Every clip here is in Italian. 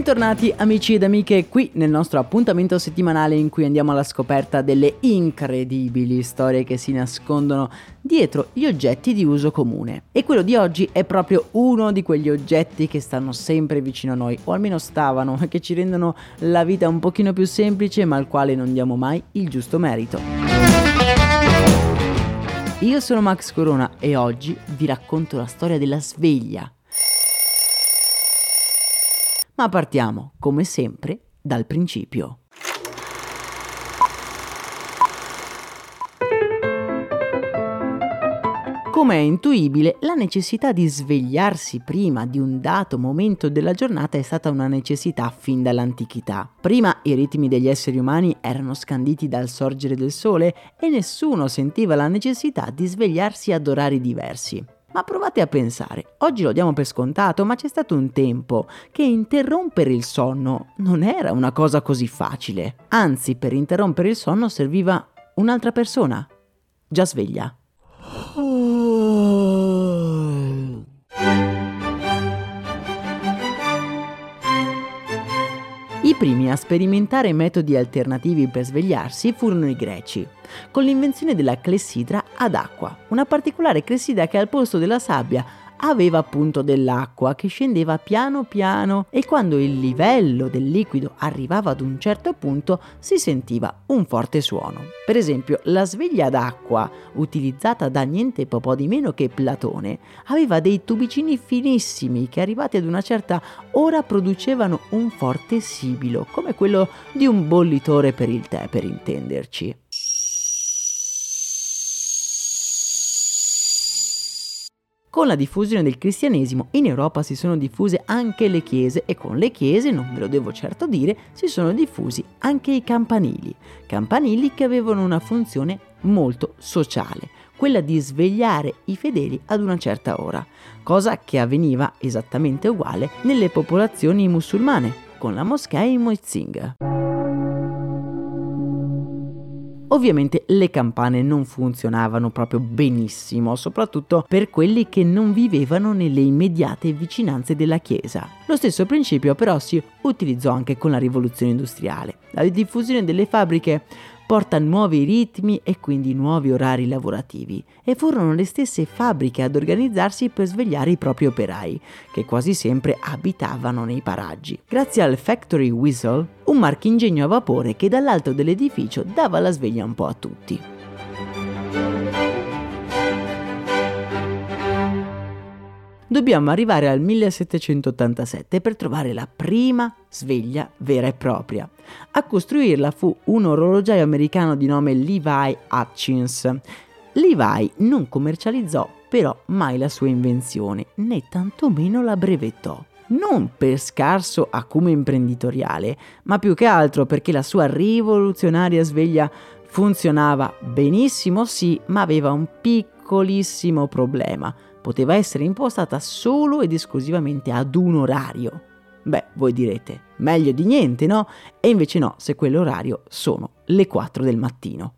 Bentornati amici ed amiche qui nel nostro appuntamento settimanale in cui andiamo alla scoperta delle incredibili storie che si nascondono dietro gli oggetti di uso comune. E quello di oggi è proprio uno di quegli oggetti che stanno sempre vicino a noi, o almeno stavano, che ci rendono la vita un pochino più semplice ma al quale non diamo mai il giusto merito. Io sono Max Corona e oggi vi racconto la storia della sveglia ma partiamo, come sempre, dal principio. Come è intuibile, la necessità di svegliarsi prima di un dato momento della giornata è stata una necessità fin dall'antichità. Prima i ritmi degli esseri umani erano scanditi dal sorgere del sole e nessuno sentiva la necessità di svegliarsi ad orari diversi. Ma provate a pensare, oggi lo diamo per scontato, ma c'è stato un tempo che interrompere il sonno non era una cosa così facile. Anzi, per interrompere il sonno serviva un'altra persona, già sveglia. I primi a sperimentare metodi alternativi per svegliarsi furono i greci, con l'invenzione della clessidra ad acqua, una particolare clessidra che al posto della sabbia aveva appunto dell'acqua che scendeva piano piano e quando il livello del liquido arrivava ad un certo punto si sentiva un forte suono. Per esempio, la sveglia d'acqua, utilizzata da niente po' di meno che Platone, aveva dei tubicini finissimi che arrivati ad una certa ora producevano un forte sibilo, come quello di un bollitore per il tè, per intenderci. Con la diffusione del cristianesimo in Europa si sono diffuse anche le chiese e con le chiese, non ve lo devo certo dire, si sono diffusi anche i campanili. Campanili che avevano una funzione molto sociale, quella di svegliare i fedeli ad una certa ora, cosa che avveniva esattamente uguale nelle popolazioni musulmane, con la moschea in Muezzing. Ovviamente le campane non funzionavano proprio benissimo, soprattutto per quelli che non vivevano nelle immediate vicinanze della chiesa. Lo stesso principio però si utilizzò anche con la rivoluzione industriale. La diffusione delle fabbriche porta nuovi ritmi e quindi nuovi orari lavorativi e furono le stesse fabbriche ad organizzarsi per svegliare i propri operai, che quasi sempre abitavano nei paraggi. Grazie al Factory Whistle, un marchingegno a vapore che dall'alto dell'edificio dava la sveglia un po' a tutti. Dobbiamo arrivare al 1787 per trovare la prima sveglia vera e propria. A costruirla fu un orologiaio americano di nome Levi Hutchins. Levi non commercializzò però mai la sua invenzione, né tantomeno la brevettò non per scarso acume imprenditoriale, ma più che altro perché la sua rivoluzionaria sveglia funzionava benissimo, sì, ma aveva un piccolissimo problema poteva essere impostata solo ed esclusivamente ad un orario. Beh, voi direte, meglio di niente, no? E invece no, se quell'orario sono le 4 del mattino.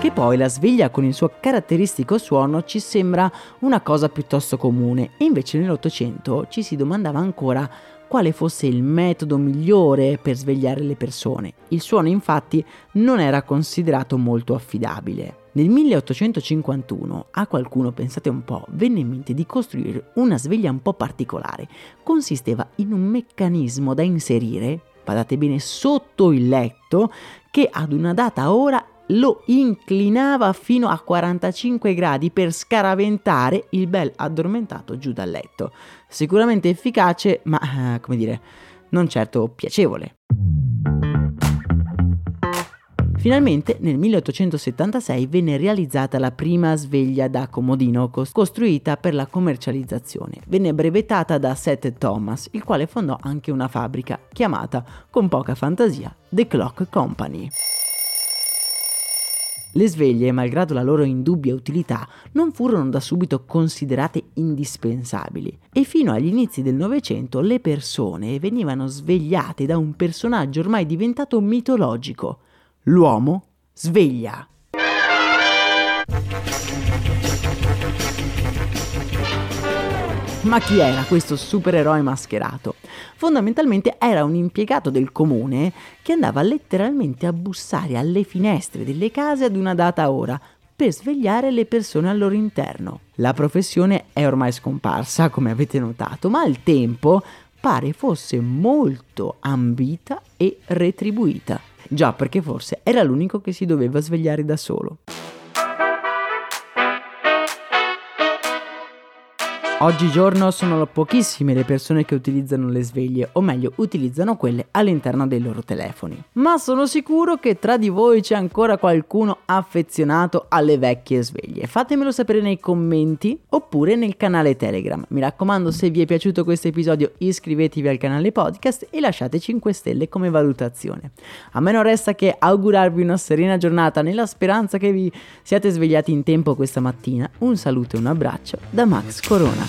Che poi la sveglia con il suo caratteristico suono ci sembra una cosa piuttosto comune e invece nell'Ottocento ci si domandava ancora quale fosse il metodo migliore per svegliare le persone. Il suono infatti non era considerato molto affidabile. Nel 1851 a qualcuno, pensate un po', venne in mente di costruire una sveglia un po' particolare. Consisteva in un meccanismo da inserire, badate bene, sotto il letto che ad una data ora lo inclinava fino a 45 gradi per scaraventare il bel addormentato giù dal letto. Sicuramente efficace, ma eh, come dire, non certo piacevole. Finalmente nel 1876 venne realizzata la prima sveglia da comodino costruita per la commercializzazione. Venne brevettata da Seth Thomas, il quale fondò anche una fabbrica chiamata, con poca fantasia, The Clock Company. Le sveglie, malgrado la loro indubbia utilità, non furono da subito considerate indispensabili e fino agli inizi del Novecento le persone venivano svegliate da un personaggio ormai diventato mitologico, l'uomo sveglia. Ma chi era questo supereroe mascherato? Fondamentalmente era un impiegato del comune che andava letteralmente a bussare alle finestre delle case ad una data ora per svegliare le persone al loro interno. La professione è ormai scomparsa, come avete notato, ma al tempo pare fosse molto ambita e retribuita. Già perché forse era l'unico che si doveva svegliare da solo. Oggigiorno sono pochissime le persone che utilizzano le sveglie, o meglio, utilizzano quelle all'interno dei loro telefoni. Ma sono sicuro che tra di voi c'è ancora qualcuno affezionato alle vecchie sveglie. Fatemelo sapere nei commenti oppure nel canale Telegram. Mi raccomando, se vi è piaciuto questo episodio, iscrivetevi al canale podcast e lasciate 5 stelle come valutazione. A me non resta che augurarvi una serena giornata nella speranza che vi siate svegliati in tempo questa mattina. Un saluto e un abbraccio da Max Corona.